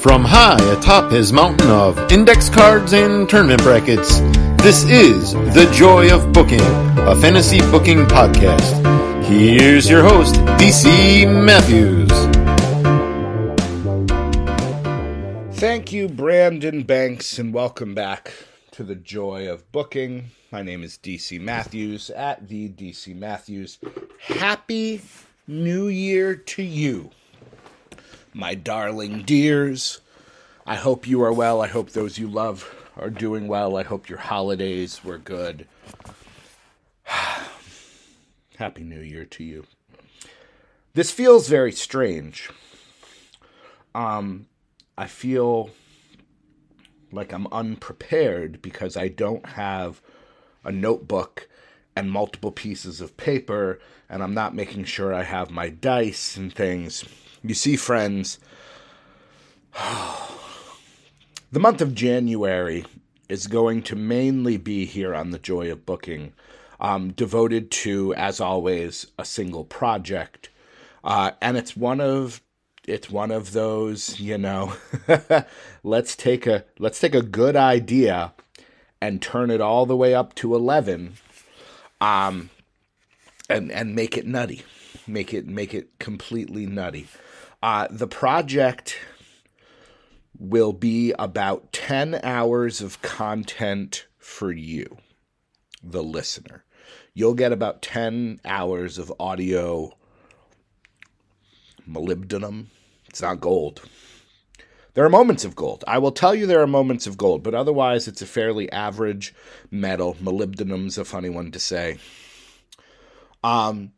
From high atop his mountain of index cards and tournament brackets, this is The Joy of Booking, a fantasy booking podcast. Here's your host, DC Matthews. Thank you, Brandon Banks, and welcome back to The Joy of Booking. My name is DC Matthews at the DC Matthews. Happy New Year to you my darling dears. I hope you are well. I hope those you love are doing well. I hope your holidays were good. Happy New Year to you. This feels very strange. Um, I feel like I'm unprepared because I don't have a notebook and multiple pieces of paper, and I'm not making sure I have my dice and things. You see, friends, the month of January is going to mainly be here on the Joy of Booking, um, devoted to, as always, a single project, uh, and it's one of it's one of those you know let's take a let's take a good idea and turn it all the way up to 11 um and and make it nutty. Make it make it completely nutty uh, the project will be about 10 hours of content for you, the listener. You'll get about 10 hours of audio molybdenum. It's not gold. There are moments of gold. I will tell you there are moments of gold, but otherwise it's a fairly average metal. Molybdenum's a funny one to say. Um,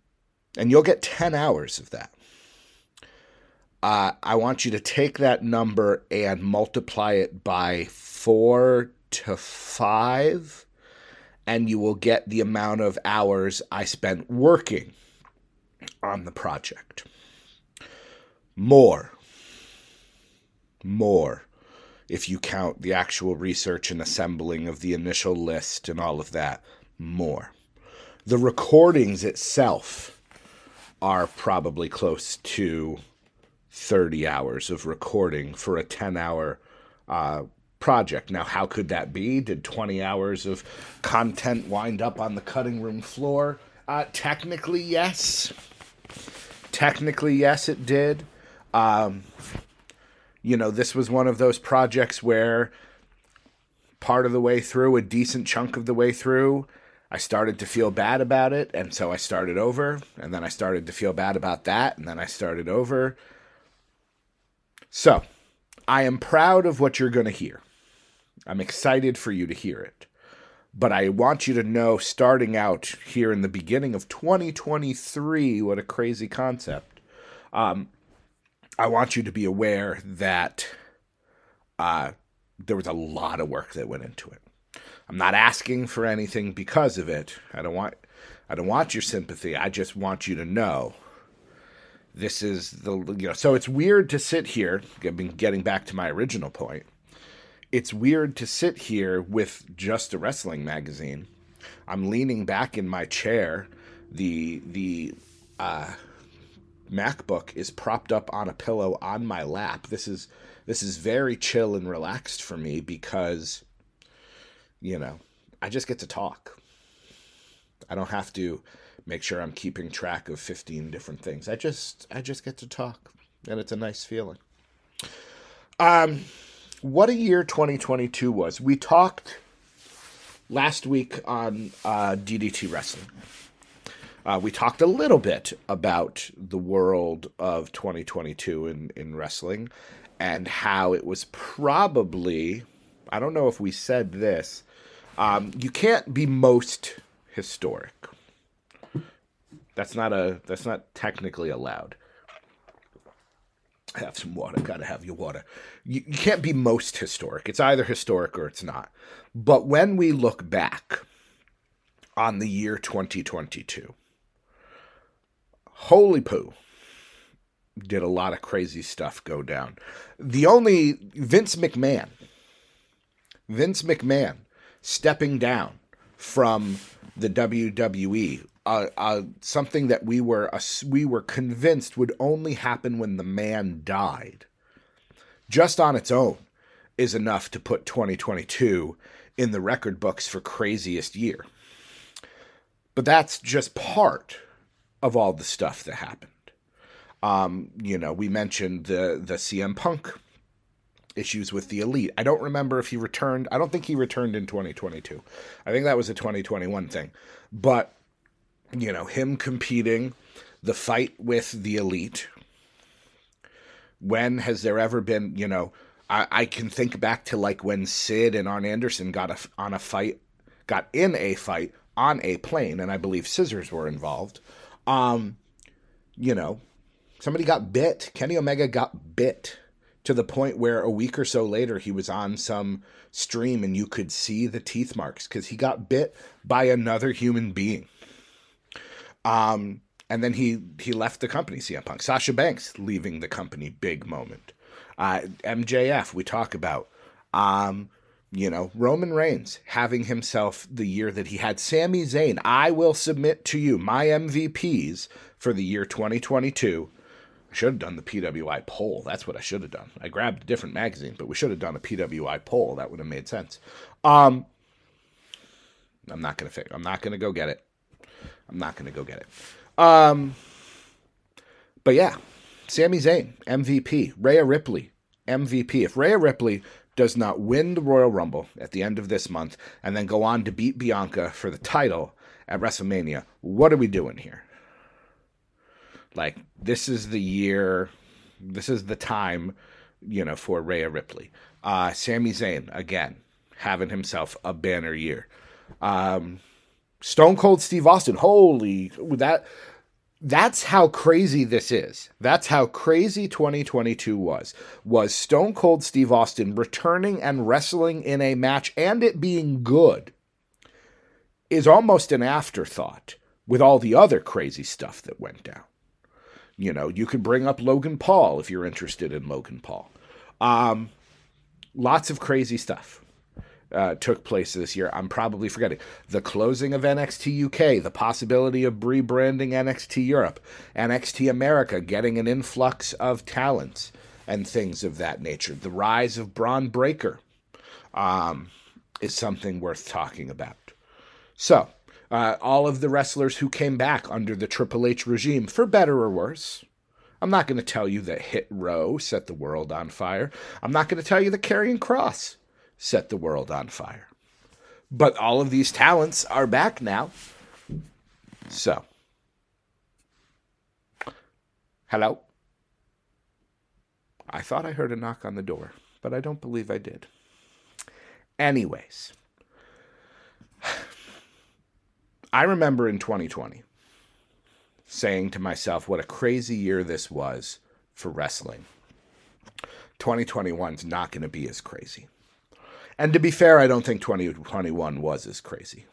and you'll get 10 hours of that uh, I want you to take that number and multiply it by four to five, and you will get the amount of hours I spent working on the project. More. More. If you count the actual research and assembling of the initial list and all of that, more. The recordings itself are probably close to 30 hours of recording for a 10 hour uh, project. Now, how could that be? Did 20 hours of content wind up on the cutting room floor? Uh, technically, yes. Technically, yes, it did. Um, you know, this was one of those projects where part of the way through, a decent chunk of the way through, I started to feel bad about it. And so I started over. And then I started to feel bad about that. And then I started over. So, I am proud of what you're going to hear. I'm excited for you to hear it. But I want you to know, starting out here in the beginning of 2023, what a crazy concept. Um, I want you to be aware that uh, there was a lot of work that went into it. I'm not asking for anything because of it. I don't want I don't want your sympathy. I just want you to know this is the you know so it's weird to sit here I've been getting back to my original point. It's weird to sit here with just a wrestling magazine. I'm leaning back in my chair. The the uh, macbook is propped up on a pillow on my lap. This is this is very chill and relaxed for me because you know i just get to talk. I don't have to make sure I'm keeping track of 15 different things. I just I just get to talk and it's a nice feeling. Um what a year 2022 was. We talked last week on uh, DDT Wrestling. Uh, we talked a little bit about the world of 2022 in, in wrestling and how it was probably, I don't know if we said this, um, you can't be most historic. That's not a that's not technically allowed. Have some water. Gotta have your water. You, you can't be most historic. It's either historic or it's not. But when we look back on the year 2022, holy poo, did a lot of crazy stuff go down. The only Vince McMahon, Vince McMahon stepping down from the WWE something that we were uh, we were convinced would only happen when the man died, just on its own is enough to put 2022 in the record books for craziest year. But that's just part of all the stuff that happened. Um, you know, we mentioned the the CM Punk issues with the elite. I don't remember if he returned. I don't think he returned in 2022. I think that was a 2021 thing. But you know, him competing, the fight with the elite. When has there ever been, you know, I, I can think back to like when Sid and Arn Anderson got a, on a fight, got in a fight on a plane, and I believe scissors were involved. Um, you know, somebody got bit. Kenny Omega got bit to the point where a week or so later he was on some stream and you could see the teeth marks because he got bit by another human being. Um, and then he he left the company. CM Punk, Sasha Banks leaving the company, big moment. Uh, MJF, we talk about. Um, you know, Roman Reigns having himself the year that he had. Sami Zayn, I will submit to you my MVPs for the year 2022. I should have done the PWI poll. That's what I should have done. I grabbed a different magazine, but we should have done a PWI poll. That would have made sense. Um, I'm not gonna fix. I'm not gonna go get it. I'm not gonna go get it. Um, but yeah, Sami Zayn MVP, Rhea Ripley MVP. If Rhea Ripley does not win the Royal Rumble at the end of this month and then go on to beat Bianca for the title at WrestleMania, what are we doing here? Like, this is the year, this is the time, you know, for Rhea Ripley. Uh, Sami Zayn, again, having himself a banner year. Um, Stone Cold Steve Austin, holy, that that's how crazy this is. That's how crazy 2022 was. Was Stone Cold Steve Austin returning and wrestling in a match and it being good is almost an afterthought with all the other crazy stuff that went down. You know, you could bring up Logan Paul if you're interested in Logan Paul. Um, lots of crazy stuff uh, took place this year. I'm probably forgetting the closing of NXT UK, the possibility of rebranding NXT Europe, NXT America getting an influx of talents and things of that nature. The rise of Bron Breakker um, is something worth talking about. So, uh, all of the wrestlers who came back under the Triple H regime, for better or worse. I'm not going to tell you that Hit Row set the world on fire. I'm not going to tell you that Karrion Kross set the world on fire. But all of these talents are back now. So, hello? I thought I heard a knock on the door, but I don't believe I did. Anyways, I remember in 2020 saying to myself what a crazy year this was for wrestling. 2021 is not going to be as crazy. And to be fair, I don't think 2021 was as crazy.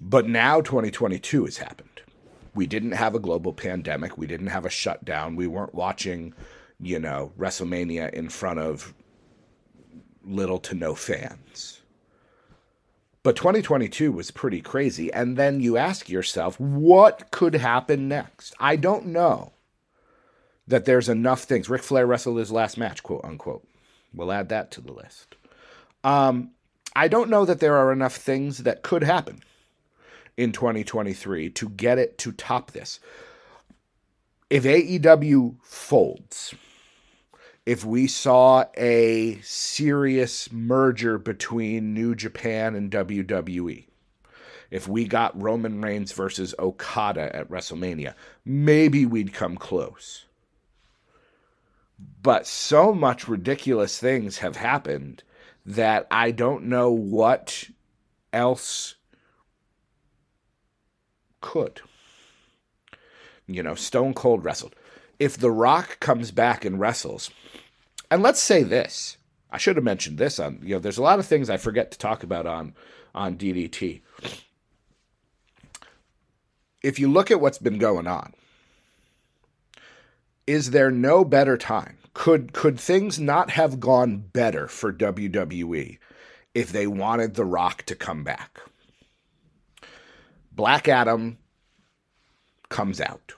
But now 2022 has happened. We didn't have a global pandemic. We didn't have a shutdown. We weren't watching, you know, WrestleMania in front of little to no fans. But 2022 was pretty crazy. And then you ask yourself, what could happen next? I don't know that there's enough things. Ric Flair wrestled his last match, quote unquote. We'll add that to the list. Um, I don't know that there are enough things that could happen in 2023 to get it to top this. If AEW folds, if we saw a serious merger between New Japan and WWE, if we got Roman Reigns versus Okada at WrestleMania, maybe we'd come close. But so much ridiculous things have happened that I don't know what else could. You know, Stone Cold wrestled. If The Rock comes back and wrestles, and let's say this, I should have mentioned this on, you know, there's a lot of things I forget to talk about on on DDT. If you look at what's been going on, is there no better time could could things not have gone better for WWE if they wanted The Rock to come back? Black Adam comes out.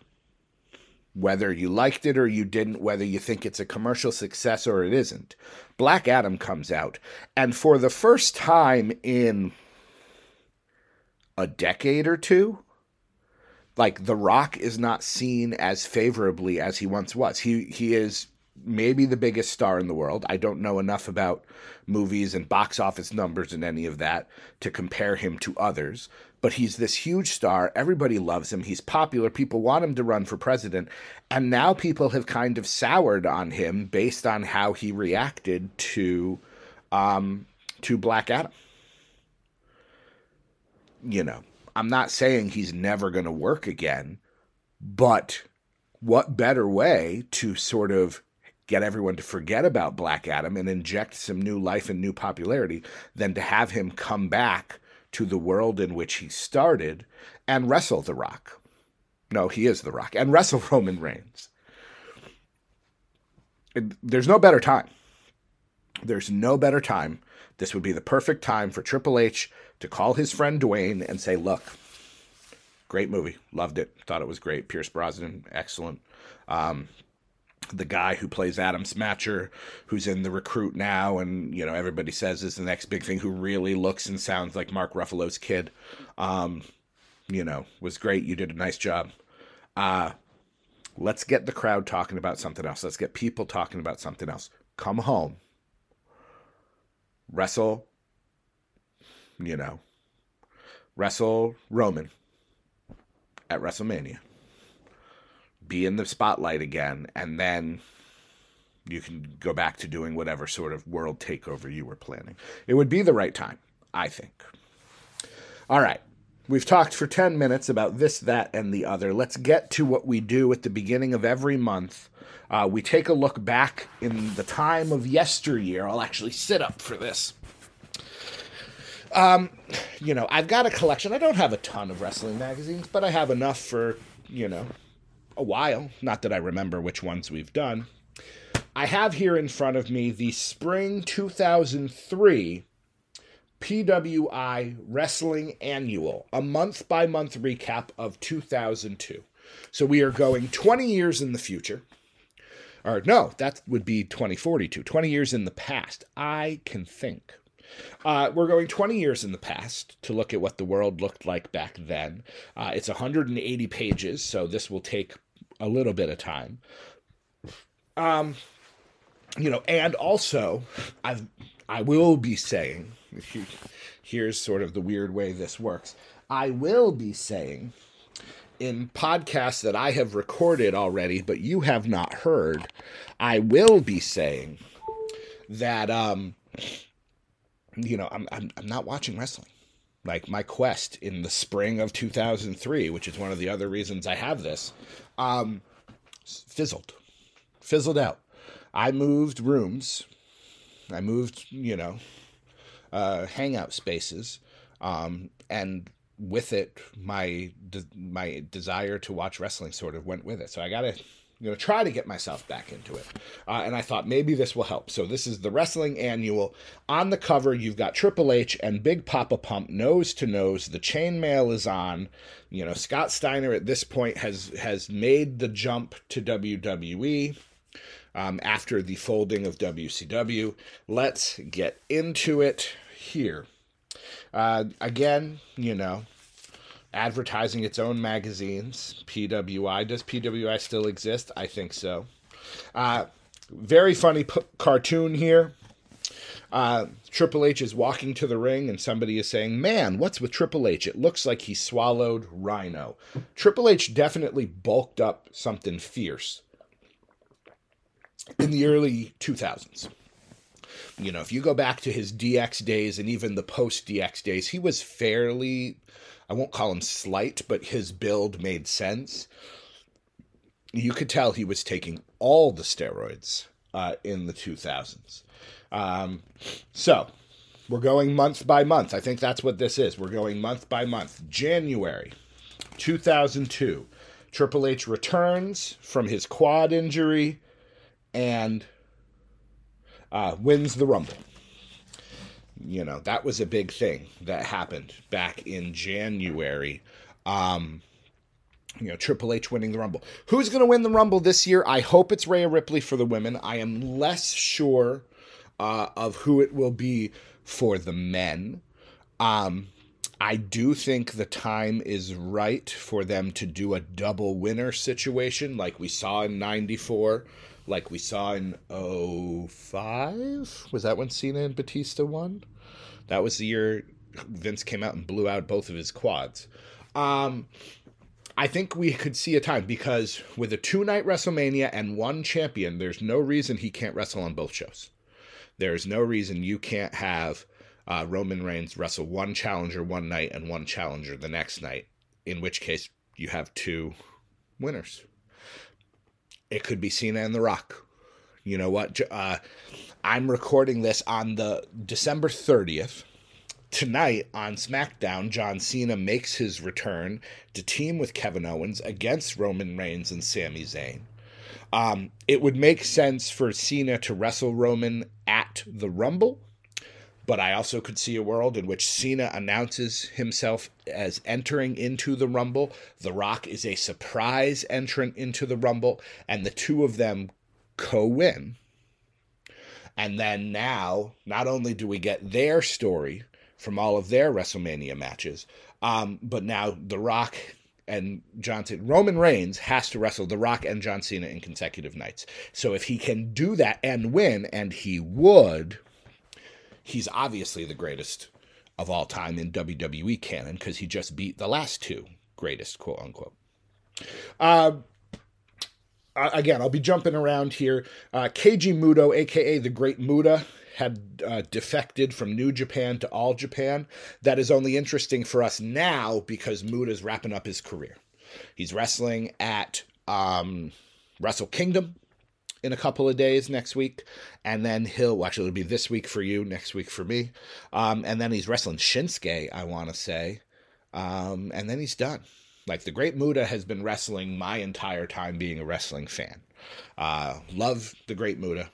whether you liked it or you didn't, whether you think it's a commercial success or it isn't. Black Adam comes out, and for the first time in a decade or two, like The Rock is not seen as favorably as he once was. He he is maybe the biggest star in the world. I don't know enough about movies and box office numbers and any of that to compare him to others, but he's this huge star. Everybody loves him. He's popular. People want him to run for president. And now people have kind of soured on him based on how he reacted to um, to Black Adam. You know, I'm not saying he's never going to work again, but what better way to sort of get everyone to forget about Black Adam and inject some new life and new popularity than to have him come back to the world in which he started and wrestle The Rock. No, he is The Rock, and wrestle Roman Reigns. There's no better time. There's no better time. This would be the perfect time for Triple H to call his friend Dwayne and say, Look, great movie. Loved it. Thought it was great. Pierce Brosnan, excellent. Um, the guy who plays Atom Smasher, who's in the recruit now, and you know everybody says is the next big thing, who really looks and sounds like Mark Ruffalo's kid. Um, you know, was great. You did a nice job. Uh, let's get the crowd talking about something else. Let's get people talking about something else. Come home, wrestle. You know, wrestle Roman at WrestleMania be in the spotlight again, and then you can go back to doing whatever sort of world takeover you were planning. It would be the right time, I think. All right. We've talked for 10 minutes about this, that, and the other. Let's get to what we do at the beginning of every month. Uh, we take a look back in the time of yesteryear. I'll actually sit up for this. Um, you know, I've got a collection. I don't have a ton of wrestling magazines, but I have enough for, you know, a while. Not that I remember which ones we've done. I have here in front of me the spring 2003 PWI Wrestling Annual, a month by month recap of 2002. So we are going 20 years in the future. Or no, that would be 2042, 20 years in the past. I can think. Uh, we're going 20 years in the past to look at what the world looked like back then. Uh, it's 180 pages, so this will take a little bit of time. Um, you know, and also, I I will be saying, here's sort of the weird way this works. I will be saying in podcasts that I have recorded already, but you have not heard, I will be saying that um, you know, I'm I'm I'm not watching wrestling. Like my quest in the spring of 2003, which is one of the other reasons I have this, um, fizzled, fizzled out. I moved rooms. I moved, you know, uh, hangout spaces, um, and with it, my de- my desire to watch wrestling sort of went with it. So I got to I'm going to try to get myself back into it. Uh, and I thought maybe this will help. So this is the Wrestling Annual. On the cover, you've got Triple H and Big Papa Pump nose to nose. The chainmail is on. You know, Scott Steiner at this point has has made the jump to WWE. Um, after the folding of WCW. Let's get into it here. Uh, again, you know, advertising its own magazines. PWI. Does PWI still exist? I think so. Uh, very funny p- cartoon here. Uh, Triple H is walking to the ring, and somebody is saying, Man, what's with Triple H? It looks like he swallowed Rhino. Triple H definitely bulked up something fierce in the early 2000s. You know, if you go back to his DX days and even the post DX days, he was fairly I won't call him slight, but his build made sense. You could tell he was taking all the steroids uh, in the 2000s. Um, so we're going month by month. I think that's what this is. We're going month by month. January 2002. Triple H returns from his quad injury and uh, wins the Rumble you know that was a big thing that happened back in January. Um, you know, Triple H winning the Rumble. Who's going to win the Rumble this year? I hope it's Rhea Ripley for the women. I am less sure uh, of who it will be for the men. Um, I do think the time is right for them to do a double winner situation like we saw in 94, like we saw in 05. Was that when Cena and Batista won? That was the year Vince came out and blew out both of his quads. Um, I think we could see a time because with a two night WrestleMania and one champion, there's no reason he can't wrestle on both shows. There's no reason you can't have uh, Roman Reigns wrestle one challenger one night and one challenger the next night, in which case you have two winners. It could be Cena and The Rock. You know what? Uh, I'm recording this on the December 30th. Tonight on SmackDown, John Cena makes his return to team with Kevin Owens against Roman Reigns and Sami Zayn. Um, it would make sense for Cena to wrestle Roman at the Rumble but I also could see a world in which Cena announces himself as entering into the Rumble. The Rock is a surprise entrant into the Rumble, and the two of them co win. And then now, not only do we get their story from all of their WrestleMania matches, um, but now The Rock and John Cena, Roman Reigns has to wrestle The Rock and John Cena in consecutive nights. So if he can do that and win, and he would, he's obviously the greatest of all time in WWE canon because he just beat the last two greatest, quote unquote. Uh, again, I'll be jumping around here. Uh, Keiji Muto, aka the Great Muta, had uh, defected from New Japan to All Japan. That is only interesting for us now because Muta's wrapping up his career. He's wrestling at um, Wrestle Kingdom in a couple of days next week, and then he'll well, actually it'll be this week for you, next week for me, um, and then he's wrestling Shinsuke, I want to say, um, and then he's done. Like the Great Muta has been wrestling my entire time being a wrestling fan. Uh, love the Great Muta,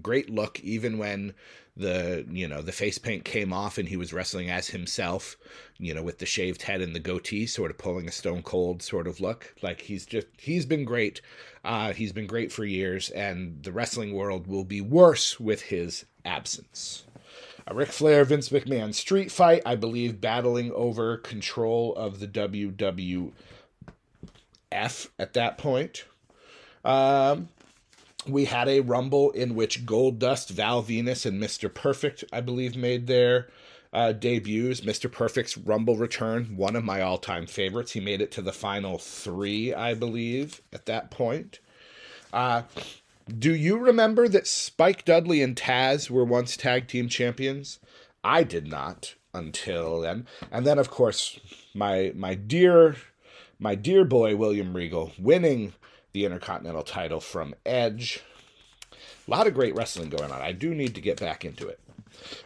great look even when the you know the face paint came off and he was wrestling as himself you know with the shaved head and the goatee sort of pulling a stone cold sort of look. Like he's just he's been great. Uh, he's been great for years and the wrestling world will be worse with his absence. A Ric Flair Vince McMahon street fight, I believe, battling over control of the WWF at that point. Um, we had a rumble in which Goldust, Val Venis, and Mr. Perfect, I believe, made their uh, debuts. Mr. Perfect's Rumble return, one of my all time favorites. He made it to the final three, I believe, at that point. Uh, do you remember that Spike Dudley and Taz were once tag team champions? I did not until then. And then, of course, my my dear my dear boy William Regal winning the Intercontinental title from Edge. A lot of great wrestling going on. I do need to get back into it.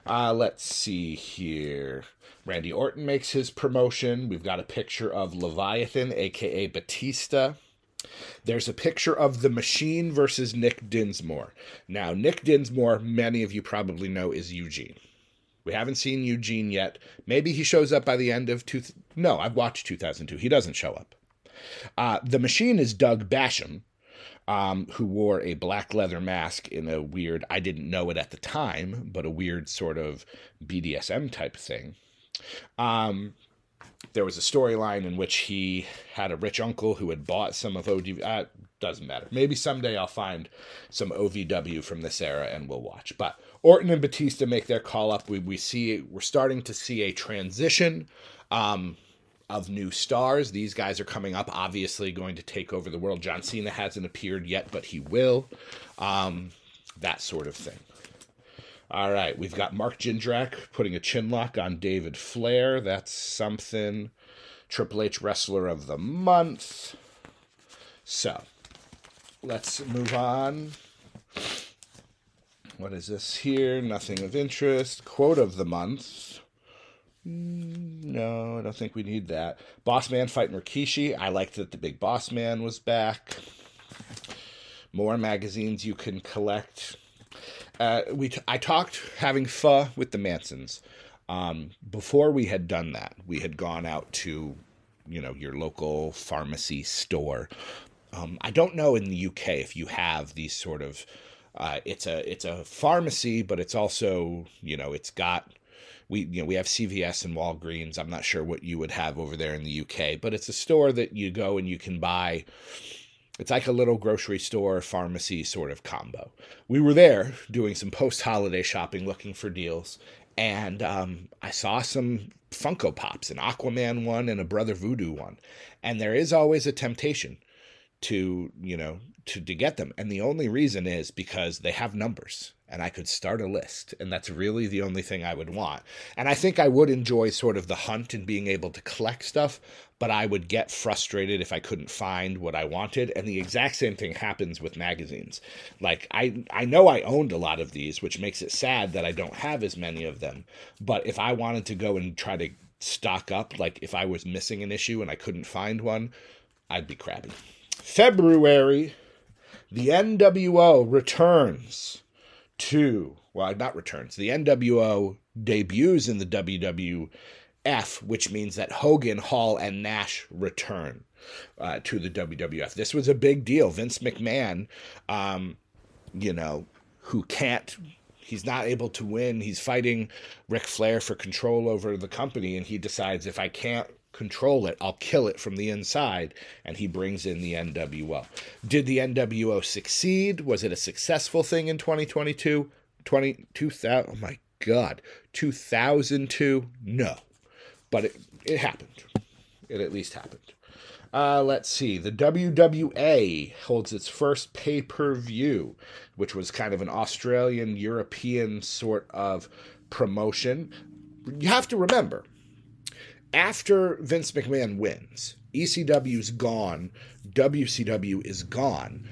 Uh, let's see here. Randy Orton makes his promotion. We've got a picture of Leviathan, aka Batista. There's a picture of the Machine versus Nick Dinsmore. Now, Nick Dinsmore, many of you probably know, is Eugene. We haven't seen Eugene yet. Maybe he shows up by the end of two. Th- no, I've watched 2002. He doesn't show up. Uh, the machine is Doug Basham, um, who wore a black leather mask in a weird, I didn't know it at the time, but a weird sort of BDSM type thing. Um, there was a storyline in which he had a rich uncle who had bought some of ODV. Uh, doesn't matter. Maybe someday I'll find some OVW from this era and we'll watch. But Orton and Batista make their call up. We we see we're starting to see a transition. Um, of new stars. These guys are coming up, obviously going to take over the world. John Cena hasn't appeared yet, but he will. Um, that sort of thing. All right, we've got Mark Jindrak putting a chin lock on David Flair. That's something. Triple H Wrestler of the Month. So, let's move on. What is this here? Nothing of interest. Quote of the month. No, I don't think we need that. Boss Man fighting Rikishi. I liked that the big Boss Man was back. More magazines you can collect. Uh, we t- I talked having pho with the Mansons. Um, before we had done that, we had gone out to you know your local pharmacy store. Um, I don't know in the UK if you have these sort of. Uh, it's a it's a pharmacy, but it's also you know it's got we you know we have CVS and Walgreens. I'm not sure what you would have over there in the UK, but it's a store that you go and you can buy. It's like a little grocery store pharmacy sort of combo. We were there doing some post holiday shopping, looking for deals, and um, I saw some Funko Pops, an Aquaman one and a Brother Voodoo one, and there is always a temptation to you know to to get them, and the only reason is because they have numbers and I could start a list. And that's really the only thing I would want. And I think I would enjoy sort of the hunt and being able to collect stuff, but I would get frustrated if I couldn't find what I wanted. And the exact same thing happens with magazines. Like I I know I owned a lot of these, which makes it sad that I don't have as many of them. But if I wanted to go and try to stock up, like if I was missing an issue and I couldn't find one, I'd be crabby. February, the NWO returns to, well, not returns. The NWO debuts in the WWF, which means that Hogan, Hall, and Nash return uh, to the WWF. This was a big deal. Vince McMahon, um, you know, who can't he's not able to win. He's fighting Ric Flair for control over the company, and he decides if I can't control it, I'll kill it from the inside. And he brings in the NWO. Did the NWO succeed? Was it a successful thing in 2022? 20, 2000, oh my God, 2002? No. But it, it happened. It at least happened. Uh, let's see. The WWA holds its first pay per view, which was kind of an Australian European sort of promotion. You have to remember, after Vince McMahon wins, ECW's gone, WCW is gone.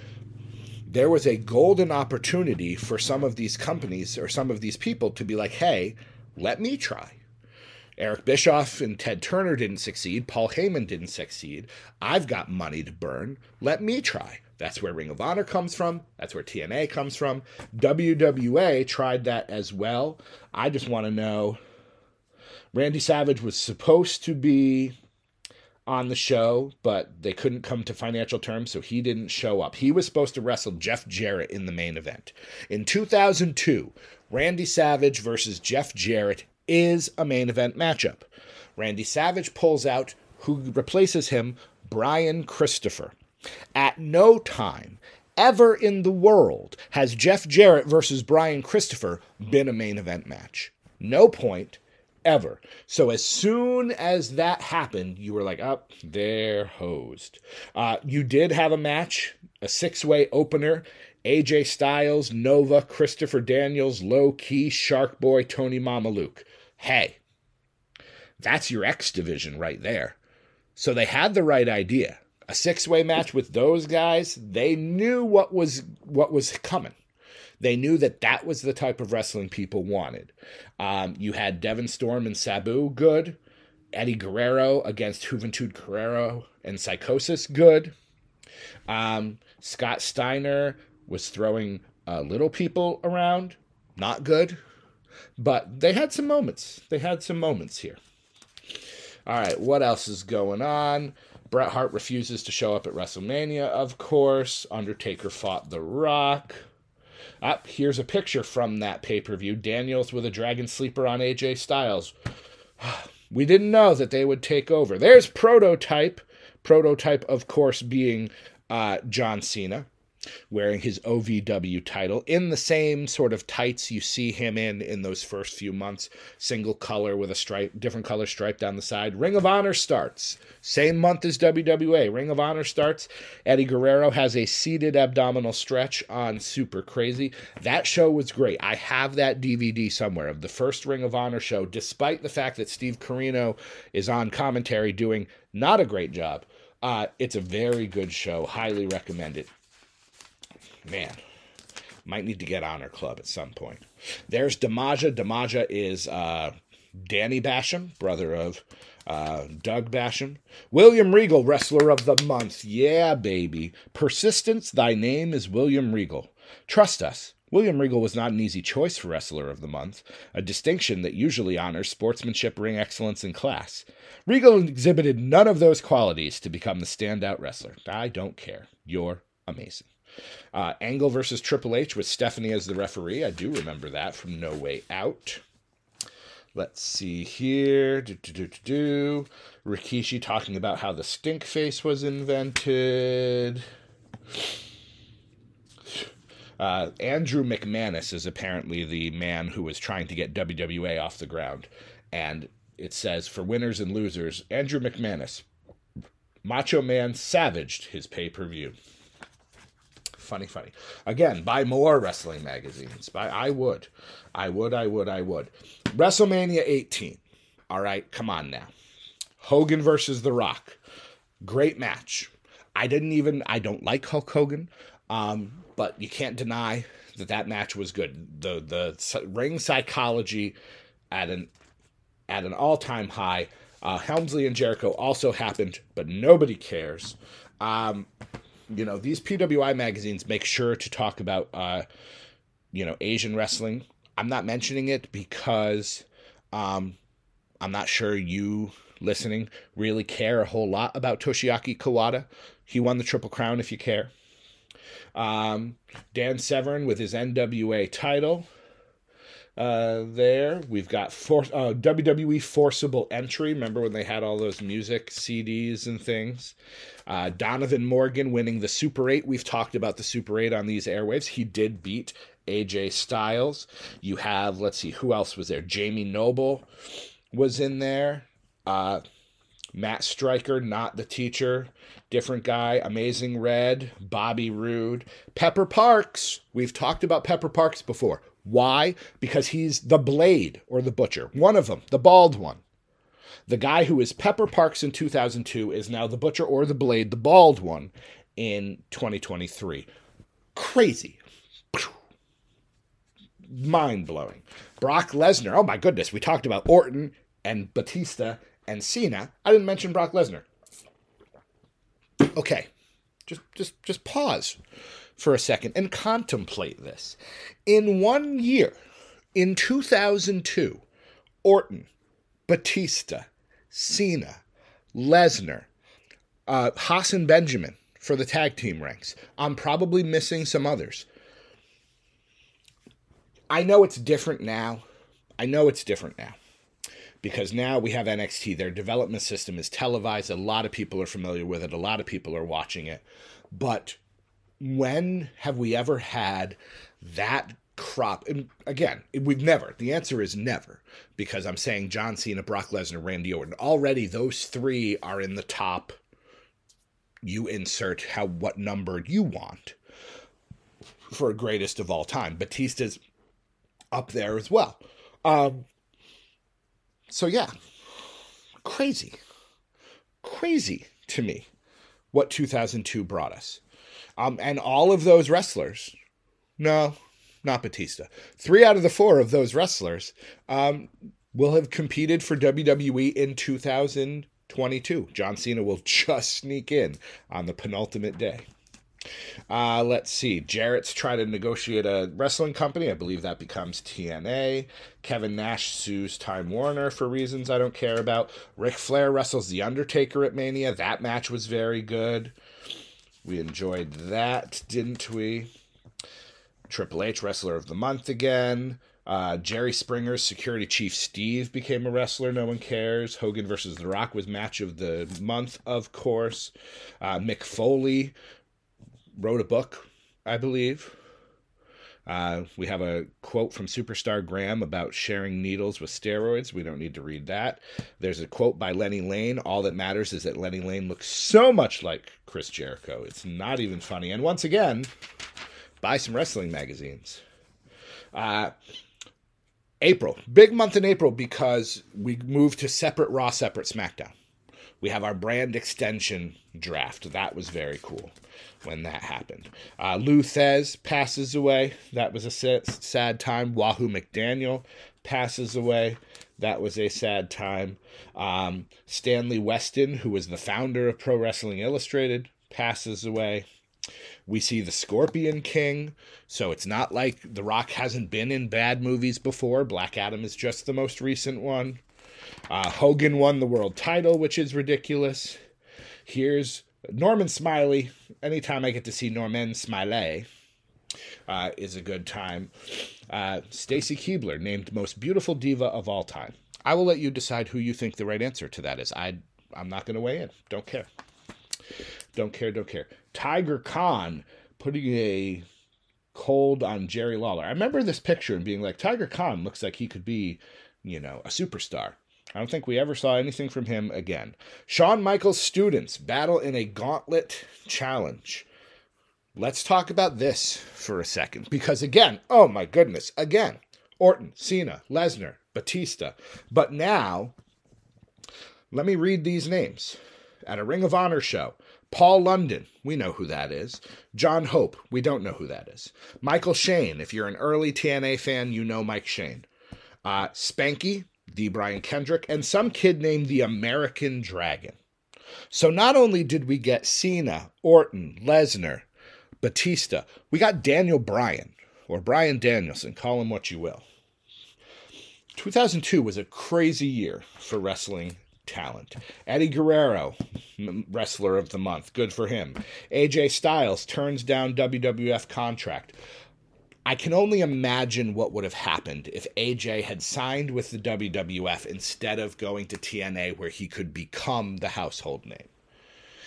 There was a golden opportunity for some of these companies or some of these people to be like, hey, let me try. Eric Bischoff and Ted Turner didn't succeed. Paul Heyman didn't succeed. I've got money to burn. Let me try. That's where Ring of Honor comes from. That's where TNA comes from. WWA tried that as well. I just want to know Randy Savage was supposed to be on the show, but they couldn't come to financial terms, so he didn't show up. He was supposed to wrestle Jeff Jarrett in the main event. In 2002, Randy Savage versus Jeff Jarrett is a main event matchup. Randy Savage pulls out who replaces him, Brian Christopher. At no time ever in the world has Jeff Jarrett versus Brian Christopher been a main event match. No point ever. So as soon as that happened, you were like, up, oh, they're hosed. Uh, you did have a match, a six way opener. AJ Styles, Nova, Christopher Daniels, Low Ki, Shark Boy, Tony Mamaluke. Hey, that's your X division right there. So they had the right idea. A six way match with those guys, they knew what was what was coming. They knew that that was the type of wrestling people wanted. Um, you had Devon Storm and Sabu, good. Eddie Guerrero against Juventud Guerrera and Psicosis, good. Um, Scott Steiner was throwing uh, little people around, not good. But they had some moments. They had some moments here. All right, what else is going on? Bret Hart refuses to show up at WrestleMania, of course. Undertaker fought The Rock. Up, here's a picture from that pay per view. Daniels with a dragon sleeper on AJ Styles. We didn't know that they would take over. There's prototype. Prototype, of course, being uh, John Cena wearing his OVW title in the same sort of tights you see him in in those first few months, single color with a stripe, different color stripe down the side. Ring of Honor starts same month as WWA. Ring of Honor starts. Eddie Guerrero has a seated abdominal stretch on Super Crazy. That show was great. I have that DVD somewhere of the first Ring of Honor show, despite the fact that Steve Corino is on commentary doing not a great job. Uh, it's a very good show. Highly recommend it man, might need to get Honor Club at some point. There's Damaja. Damaja is uh, Danny Basham, brother of uh, Doug Basham. William Regal, Wrestler of the Month. Yeah, baby. Persistence, thy name is William Regal. Trust us, William Regal was not an easy choice for Wrestler of the Month, a distinction that usually honors sportsmanship, ring excellence, and class. Regal exhibited none of those qualities to become the standout wrestler. I don't care. You're amazing. Uh, Angle versus Triple H with Stephanie as the referee. I do remember that from No Way Out. Let's see here. Do, do, do, do, do. Rikishi talking about how the stink face was invented. Uh, Andrew McManus is apparently the man who was trying to get WWA off the ground. And it says for winners and losers, Andrew McManus, Macho Man savaged his pay per view. Funny, funny. Again, buy more wrestling magazines. Buy, I would. I would, I would, I would. WrestleMania 18. All right, come on now. Hogan versus The Rock. Great match. I didn't even, I don't like Hulk Hogan. Um, but you can't deny that that match was good. The the ring psychology at an at an all time high. Uh, Helmsley and Jericho also happened, but nobody cares. Um, you know these PWI magazines make sure to talk about uh, you know Asian wrestling. I'm not mentioning it because um, I'm not sure you listening really care a whole lot about Toshiaki Kawada. He won the Triple Crown if you care. Um, Dan Severn with his NWA title. Uh, there we've got for, uh, WWE Forcible Entry. Remember when they had all those music CDs and things? Uh, Donovan Morgan winning the Super 8. We've talked about the Super 8 on these airwaves. He did beat AJ Styles. You have, let's see, who else was there? Jamie Noble was in there. Uh, Matt Striker, not the teacher, different guy. Amazing Red, Bobby Roode, Pepper Parks. We've talked about Pepper Parks before. Why? Because he's the Blade or the Butcher, one of them, the bald one. The guy who is Pepper Parks in 2002 is now the Butcher or the Blade, the bald one, in 2023. Crazy. Mind blowing. Brock Lesnar. Oh my goodness. We talked about Orton and Batista and Cena. I didn't mention Brock Lesnar. Okay, just just just pause for a second and contemplate this. In one year, in 2002, Orton, Batista, Cena, Lesnar, uh, Haas and Benjamin for the tag team ranks. I'm probably missing some others. I know it's different now. I know it's different now because now we have NXT. Their development system is televised. A lot of people are familiar with it, a lot of people are watching it. But when have we ever had that crop? And again, we've never. The answer is never because I'm saying John Cena, Brock Lesnar, Randy Orton. Already those three are in the top. You insert how what number you want for greatest of all time. Batista's up there as well. Um, so yeah, crazy, crazy to me what 2002 brought us. Um, and all of those wrestlers, no, not Batista. Three out of the four of those wrestlers um, will have competed for WWE in 2022. John Cena will just sneak in on the penultimate day. Uh, let's see. Jarrett's trying to negotiate a wrestling company. I believe that becomes TNA. Kevin Nash sues Time Warner for reasons I don't care about. Ric Flair wrestles The Undertaker at Mania. That match was very good. We enjoyed that, didn't we? Triple H Wrestler of the Month again. Uh, Jerry Springer's security chief Steve became a wrestler. No one cares. Hogan versus The Rock was match of the month, of course. Uh, Mick Foley wrote a book, I believe. Uh, we have a quote from Superstar Graham about sharing needles with steroids. We don't need to read that. There's a quote by Lenny Lane. All that matters is that Lenny Lane looks so much like Chris Jericho. It's not even funny. And once again, buy some wrestling magazines. Uh, April, big month in April because we moved to separate Raw, separate SmackDown. We have our brand extension draft. That was very cool when that happened. Uh, Lou Thesz passes away. That was a sad time. Wahoo McDaniel passes away. That was a sad time. Um, Stanley Weston, who was the founder of Pro Wrestling Illustrated, passes away. We see the Scorpion King, so it's not like The Rock hasn't been in bad movies before. Black Adam is just the most recent one. Uh, Hogan won the world title, which is ridiculous. Here's Norman Smiley. Anytime I get to see Norman Smiley, uh, is a good time. Uh, Stacy Keibler named most beautiful diva of all time. I will let you decide who you think the right answer to that is. I I'm not going to weigh in. Don't care. Don't care. Don't care. Tiger Khan putting a cold on Jerry Lawler. I remember this picture and being like, Tiger Khan looks like he could be, you know, a superstar. I don't think we ever saw anything from him again. Shawn Michaels students battle in a gauntlet challenge. Let's talk about this for a second because, again, oh my goodness, again, Orton, Cena, Lesnar, Batista. But now, let me read these names. At a Ring of Honor show, Paul London, we know who that is. John Hope, we don't know who that is. Michael Shane, if you're an early TNA fan, you know Mike Shane. Uh, Spanky, D. Brian Kendrick, and some kid named the American Dragon. So not only did we get Cena, Orton, Lesnar, Batista, we got Daniel Bryan, or Bryan Danielson, call him what you will. 2002 was a crazy year for wrestling talent. Eddie Guerrero, wrestler of the month, good for him. AJ Styles turns down WWF contract. I can only imagine what would have happened if AJ had signed with the WWF instead of going to TNA where he could become the household name.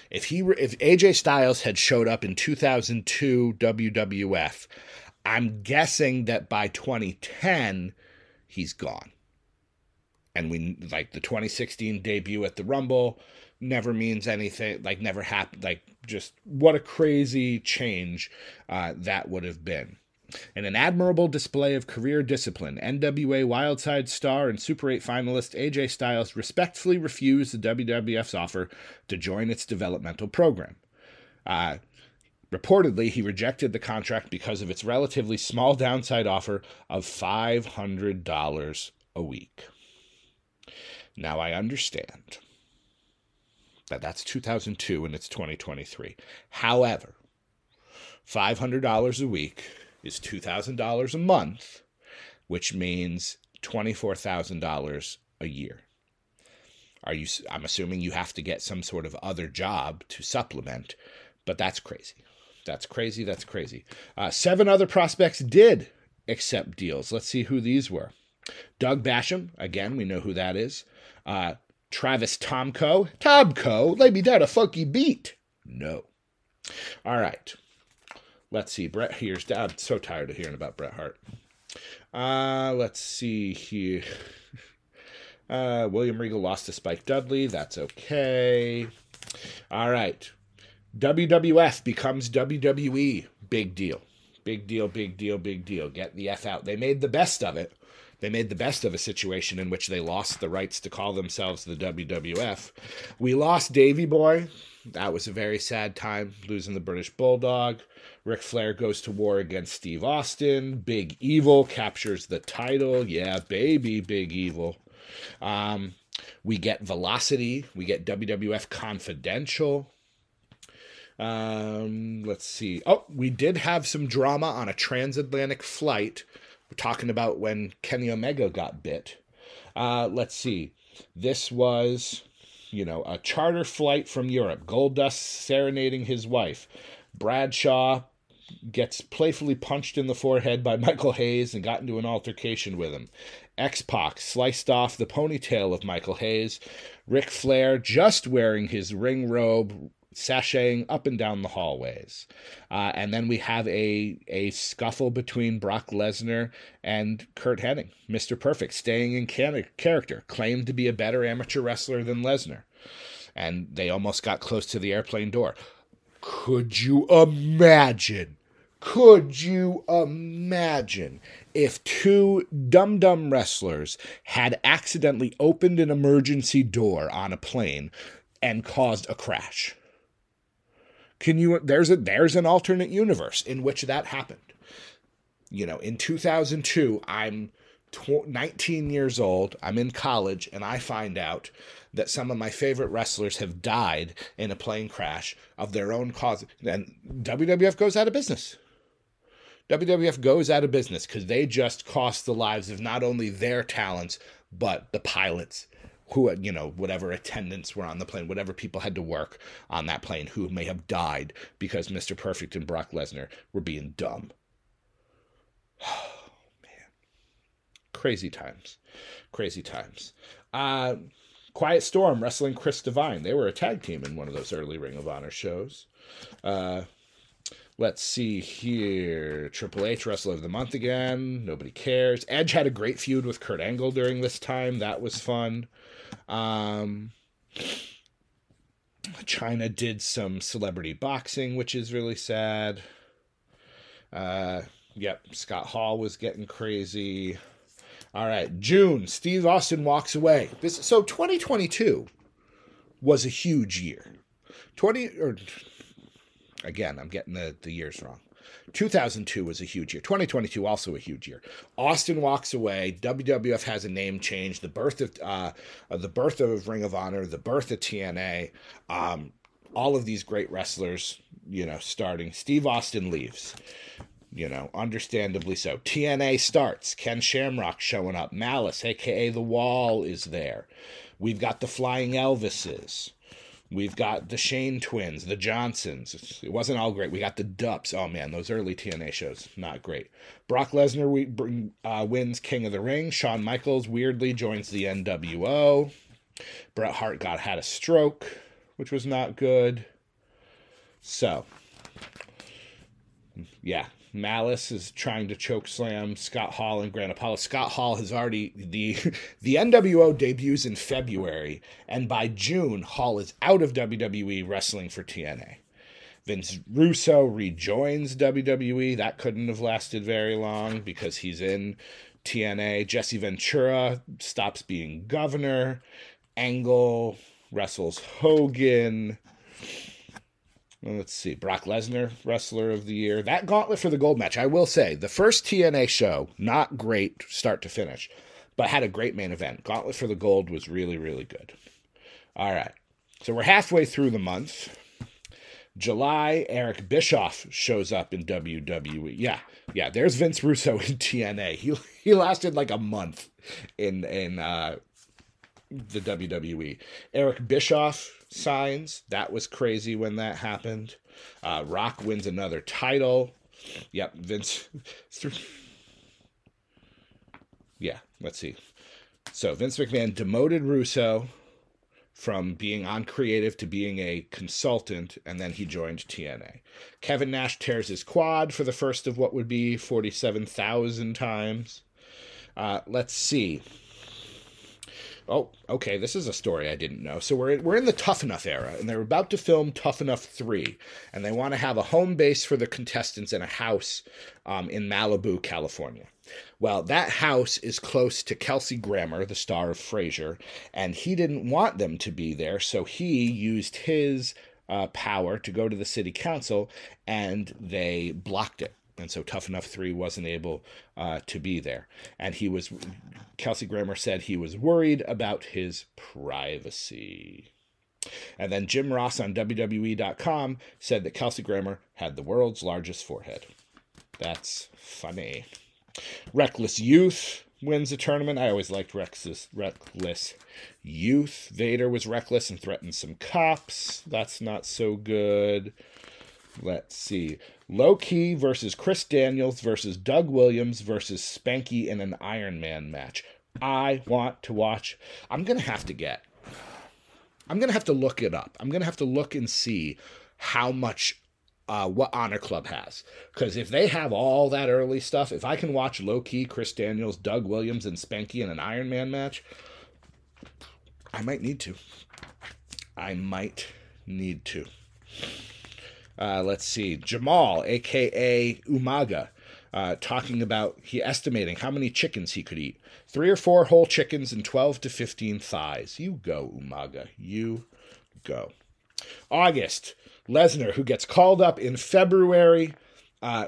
If he if AJ Styles had showed up in 2002 WWF, I'm guessing that by 2010 he's gone. And we like the 2016 debut at the Rumble never means anything, like never happened. Like just what a crazy change uh, that would have been. In an admirable display of career discipline, NWA Wildside star and Super 8 finalist AJ Styles respectfully refused the WWF's offer to join its developmental program. Uh, Reportedly, he rejected the contract because of its relatively small downside offer of $500 a week. Now, I understand that that's 2002 and it's 2023. However, $500 a week is $2,000 a month, which means $24,000 a year. Are you I'm assuming you have to get some sort of other job to supplement, but that's crazy. That's crazy. That's crazy. Uh, seven other prospects did accept deals. Let's see who these were. Doug Basham, again, we know who that is. Uh, Travis Tomko. Tomko, lay me down a funky beat. No. All right. Let's see. Bret here's. I'm so tired of hearing about Bret Hart. Uh, let's see here. Uh, William Regal lost to Spike Dudley. That's okay. All right. WWF becomes WWE. Big deal. Big deal, big deal, big deal. Get the F out. They made the best of it. They made the best of a situation in which they lost the rights to call themselves the WWF. We lost Davy Boy. That was a very sad time, losing the British Bulldog. Ric Flair goes to war against Steve Austin. Big Evil captures the title. Yeah, baby, Big Evil. Um, we get Velocity. We get WWF Confidential. Um, let's see. Oh, we did have some drama on a transatlantic flight. We're talking about when Kenny Omega got bit. Uh, let's see. This was, you know, a charter flight from Europe. Goldust serenading his wife. Bradshaw gets playfully punched in the forehead by Michael Hayes and got into an altercation with him. X Pac sliced off the ponytail of Michael Hayes. Ric Flair, just wearing his ring robe, sashaying up and down the hallways. Uh, and then we have a, a scuffle between Brock Lesnar and Curt Hennig, Mr. Perfect, staying in can- character, claimed to be a better amateur wrestler than Lesnar. And they almost got close to the airplane door. Could you imagine? Could you imagine if two dum dum wrestlers had accidentally opened an emergency door on a plane and caused a crash? Can you there's a there's an alternate universe in which that happened. You know, in 2002, I'm tw- 19 years old. I'm in college, and I find out that some of my favorite wrestlers have died in a plane crash of their own cause. And WWF goes out of business. WWF goes out of business because they just cost the lives of not only their talents, but the pilots who, you know, whatever attendants were on the plane, whatever people had to work on that plane who may have died because Mr. Perfect and Brock Lesnar were being dumb. Oh, man. Crazy times. Crazy times. Uh, Quiet Storm wrestling Chris Divine. They were a tag team in one of those early Ring of Honor shows. Uh, let's see here. Triple H Wrestler of the Month again. Nobody cares. Edge had a great feud with Kurt Angle during this time. That was fun. Um, Chyna did some celebrity boxing, which is really sad. Uh, yep, Scott Hall was getting crazy. All right, June, Steve Austin walks away. This so 2022 was a huge year. 20 or again, I'm getting the, the years wrong. 2002 was a huge year. 2022 also a huge year. Austin walks away. WWF has a name change. The birth of uh, the birth of Ring of Honor. The birth of TNA. Um, all of these great wrestlers, you know, starting. Steve Austin leaves. You know, understandably so. TNA starts. Ken Shamrock showing up. Malice, aka The Wall, is there. We've got the Flying Elvises. We've got the Shane twins, the Johnsons. It wasn't all great. We got the Dupps. Oh man, those early TNA shows, not great. Brock Lesnar we, uh, wins King of the Ring. Shawn Michaels weirdly joins the NWO. Bret Hart got had a stroke, which was not good. So, yeah, Malice is trying to choke slam Scott Hall and Grand Apollo. Scott Hall has already the the NWO debuts in February, and by June, Hall is out of WWE wrestling for TNA. Vince Russo rejoins WWE. That couldn't have lasted very long because he's in TNA. Jesse Ventura stops being governor. Angle wrestles Hogan let's see, Brock Lesnar, Wrestler of the Year. That gauntlet for the gold match, I will say, the first TNA show, not great start to finish, but had a great main event. Gauntlet for the Gold was really, really good. All right. So we're halfway through the month. July, Eric Bischoff shows up in WWE. Yeah, yeah. There's Vince Russo in TNA. He he lasted like a month in in uh, the WWE. Eric Bischoff signs. That was crazy when that happened. Uh, Rock wins another title. Yep, Vince. yeah, let's see. So Vince McMahon demoted Russo from being on creative to being a consultant, and then he joined TNA. Kevin Nash tears his quad for the first of what would be 47,000 times. Uh, let's see oh, okay, this is a story I didn't know. So we're we're in the Tough Enough era, and they're about to film Tough Enough three, and they want to have a home base for the contestants in a house um, in Malibu, California. Well, that house is close to Kelsey Grammer, the star of Frasier, and he didn't want them to be there, so he used his uh, power to go to the city council, and they blocked it and so Tough Enough 3 wasn't able uh, to be there. And he was, Kelsey Grammer said he was worried about his privacy. And then Jim Ross on WWE.com said that Kelsey Grammer had the world's largest forehead. That's funny. Reckless Youth wins the tournament. I always liked Reckless, Reckless Youth. Vader was reckless and threatened some cops. That's not so good. Let's see. Low Ki versus Chris Daniels versus Doug Williams versus Spanky in an Iron Man match. I want to watch. I'm going to have to get. I'm going to have to look it up. I'm going to have to look and see how much uh, what Honor Club has. Because if they have all that early stuff, if I can watch Low Ki, Chris Daniels, Doug Williams, and Spanky in an Iron Man match, I might need to. I might need to. Uh, let's see, Jamal, aka Umaga, uh, talking about he estimating how many chickens he could eat. Three or four whole chickens and 12 to 15 thighs. You go, Umaga. You go. August, Lesnar, who gets called up in February. Uh,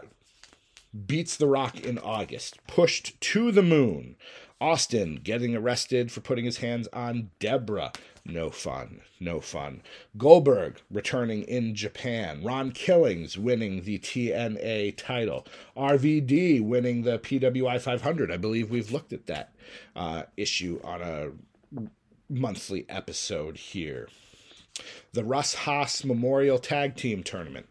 beats The Rock in August, pushed to the moon. Austin getting arrested for putting his hands on Debra. No fun. No fun. Goldberg returning in Japan. Ron Killings winning the TNA title. RVD winning the PWI 500. I believe we've looked at that uh, issue on a monthly episode here. The Russ Haas Memorial Tag Team Tournament.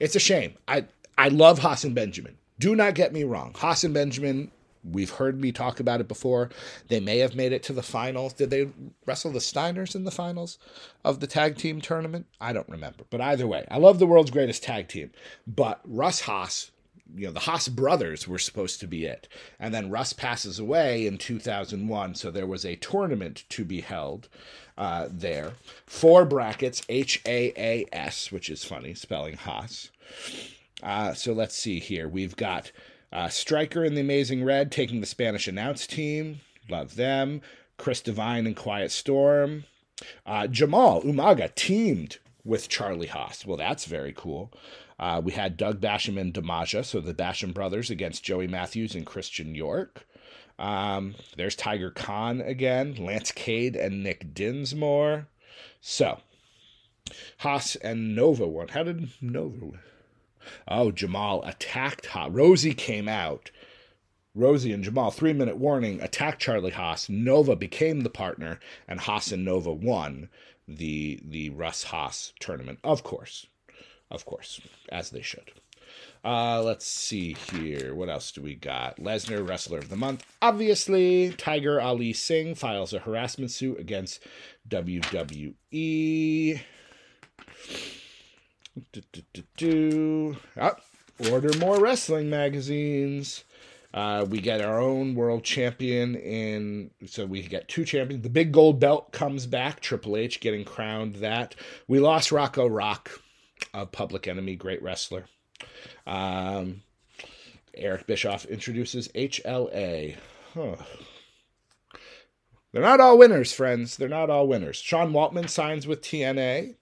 It's a shame. I I love Haas and Benjamin. Do not get me wrong. Haas and Benjamin We've heard me talk about it before. They may have made it to the finals. Did they wrestle the Steiners in the finals of the tag team tournament? I don't remember. But either way, I love the world's greatest tag team. But Russ Haas, you know, the Haas brothers were supposed to be it. And then Russ passes away in 2001. So there was a tournament to be held uh, there. Four brackets, H A A S, which is funny, spelling Haas. Uh, so let's see here. We've got uh, Striker and the Amazing Red taking the Spanish announce team. Love them. Chris Divine and Quiet Storm. Uh, Jamal Umaga teamed with Charlie Haas. Well, that's very cool. Uh, we had Doug Basham and Damaja, so the Basham brothers against Joey Matthews and Christian York. Um, there's Tiger Khan again, Lance Cade and Nick Dinsmore. So, Haas and Nova won. How did Nova Oh, Jamal attacked Haas. Rosie came out. Rosie and Jamal, three minute warning, attacked Charlie Haas. Nova became the partner, and Haas and Nova won the the Russ Haas tournament. Of course. Of course. As they should. Uh, let's see here. What else do we got? Lesnar, Wrestler of the Month. Obviously, Tiger Ali Singh files a harassment suit against WWE. Do, do, do, do. Order more wrestling magazines. Uh, we get our own world champion in, so we get two champions. The big gold belt comes back. Triple H getting crowned that. We lost Rocco Rock, a public enemy, great wrestler. Um, Eric Bischoff introduces HLA. Huh. They're not all winners, friends. They're not all winners. Sean Waltman signs with TNA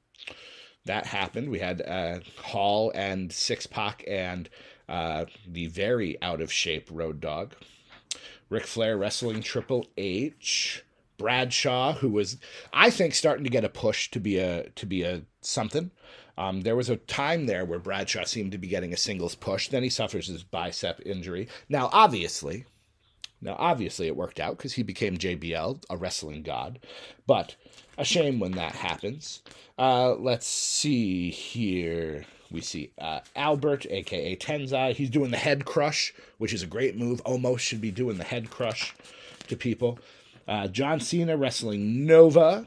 that happened. We had uh, Hall and Six Pack and uh, the very out of shape Road Dog. Ric Flair wrestling Triple H. Bradshaw, who was, I think, starting to get a push to be a to be a something. Um, there was a time there where Bradshaw seemed to be getting a singles push. Then he suffers his bicep injury. Now, obviously, now obviously it worked out because he became JBL, a wrestling god. But a shame when that happens. Uh, let's see here. We see uh, Albert, aka Tensai. He's doing the head crush, which is a great move. Almost should be doing the head crush to people. Uh, John Cena wrestling Nova.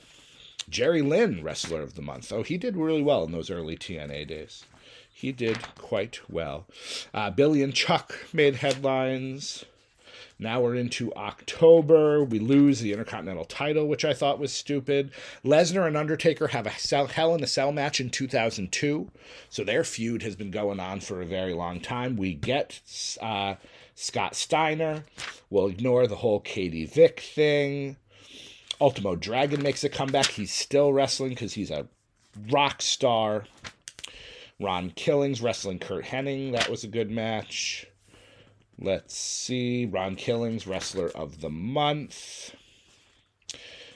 Jerry Lynn, wrestler of the month. Oh, he did really well in those early TNA days. He did quite well. Uh, Billy and Chuck made headlines. Now we're into October. We lose the Intercontinental title, which I thought was stupid. Lesnar and Undertaker have a Hell in a Cell match in 2002. So their feud has been going on for a very long time. We get uh, Scott Steiner. We'll ignore the whole Katie Vick thing. Ultimo Dragon makes a comeback. He's still wrestling because he's a rock star. Ron Killings wrestling Curt Hennig. That was a good match. Let's see. Ron Killings, Wrestler of the Month.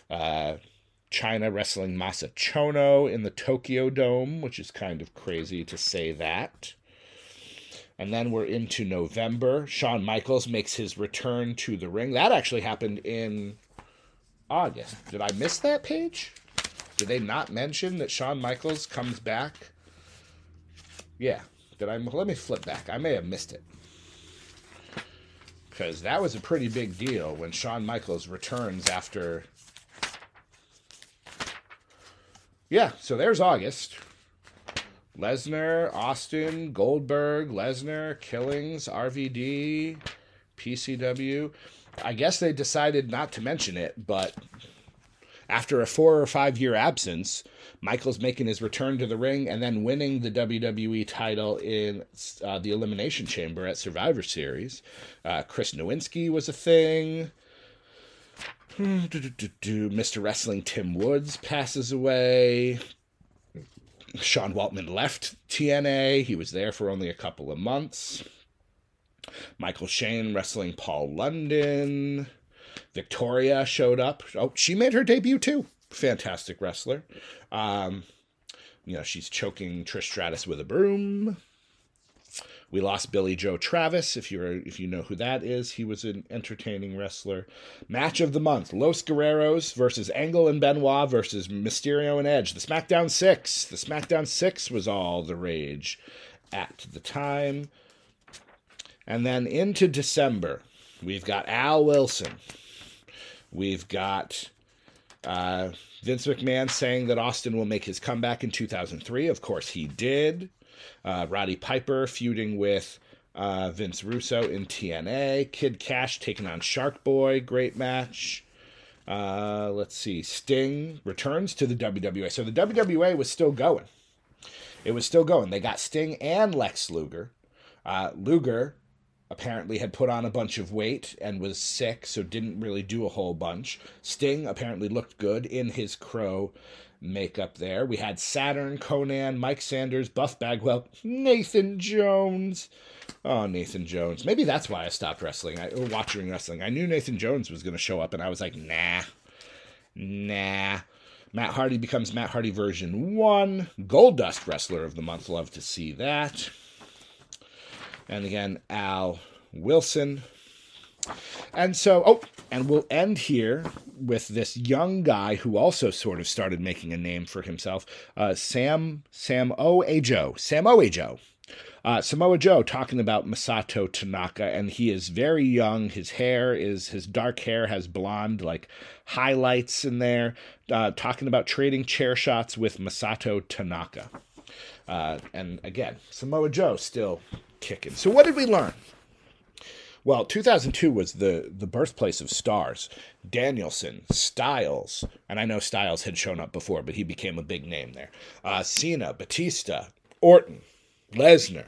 Uh, Chyna wrestling Masa Chono in the Tokyo Dome, which is kind of crazy to say that. And then we're into November. Shawn Michaels makes his return to the ring. That actually happened in August. Did I miss that page? Did they not mention that Shawn Michaels comes back? Yeah. Did I? Let me flip back. I may have missed it because that was a pretty big deal when Shawn Michaels returns after. Yeah, so there's August. Lesnar, Austin, Goldberg, Lesnar, Killings, RVD, PCW. I guess they decided not to mention it, but after a four or five year absence, Michaels making his return to the ring and then winning the WWE title in uh, the Elimination Chamber at Survivor Series. Uh, Chris Nowinski was a thing. Mr. Wrestling Tim Woods passes away. Sean Waltman left TNA. He was there for only a couple of months. Michael Shane wrestling Paul London. Victoria showed up. Oh, she made her debut too. Fantastic wrestler. Um, you know, she's choking Trish Stratus with a broom. We lost Billy Joe Travis. If you if you know who that is, he was an entertaining wrestler. Match of the month: Los Guerreros versus Angle and Benoit versus Mysterio and Edge. The SmackDown Six. The SmackDown Six was all the rage at the time. And then into December, we've got Al Wilson. We've got uh, Vince McMahon saying that Austin will make his comeback in 2003. Of course, he did. Uh, Roddy Piper feuding with uh, Vince Russo in TNA. Kid Cash taking on Shark Boy. Great match. Uh, let's see. Sting returns to the WWA. So the WWA was still going. It was still going. They got Sting and Lex Luger. Uh, Luger apparently had put on a bunch of weight and was sick, so didn't really do a whole bunch. Sting apparently looked good in his crow makeup there. We had Saturn, Konnan, Mike Sanders, Buff Bagwell, Nathan Jones. Oh, Nathan Jones. Maybe that's why I stopped wrestling, I, or watching wrestling. I knew Nathan Jones was going to show up, and I was like, nah, nah. Matt Hardy becomes Matt Hardy version 1. Goldust Wrestler of the Month. Love to see that. And again, Al Wilson. And so, oh, and we'll end here with this young guy who also sort of started making a name for himself, uh, Sam Sam O A Joe, Samoa Joe. Uh, Samoa Joe talking about Masato Tanaka, and he is very young. His hair is his dark hair has blonde like highlights in there. Uh, talking about trading chair shots with Masato Tanaka, uh, and again Samoa Joe still kicking. So what did we learn? Well, 2002 was the the birthplace of stars. Danielson, Styles, and I know Styles had shown up before, but he became a big name there. Uh, Cena, Batista, Orton, Lesnar,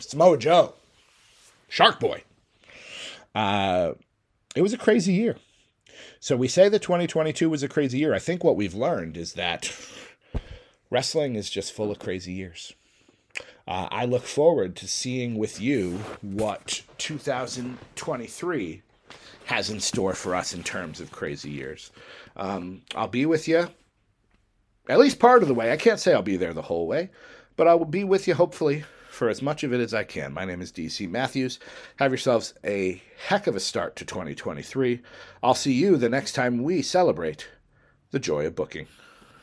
Samoa Joe, Shark Boy. Uh, it was a crazy year. So we say that 2022 was a crazy year. I think what we've learned is that wrestling is just full of crazy years. Uh, I look forward to seeing with you what 2023 has in store for us in terms of crazy years. Um, I'll be with you at least part of the way. I can't say I'll be there the whole way, but I will be with you hopefully for as much of it as I can. My name is DC Matthews. Have yourselves a heck of a start to 2023. I'll see you the next time we celebrate the joy of booking.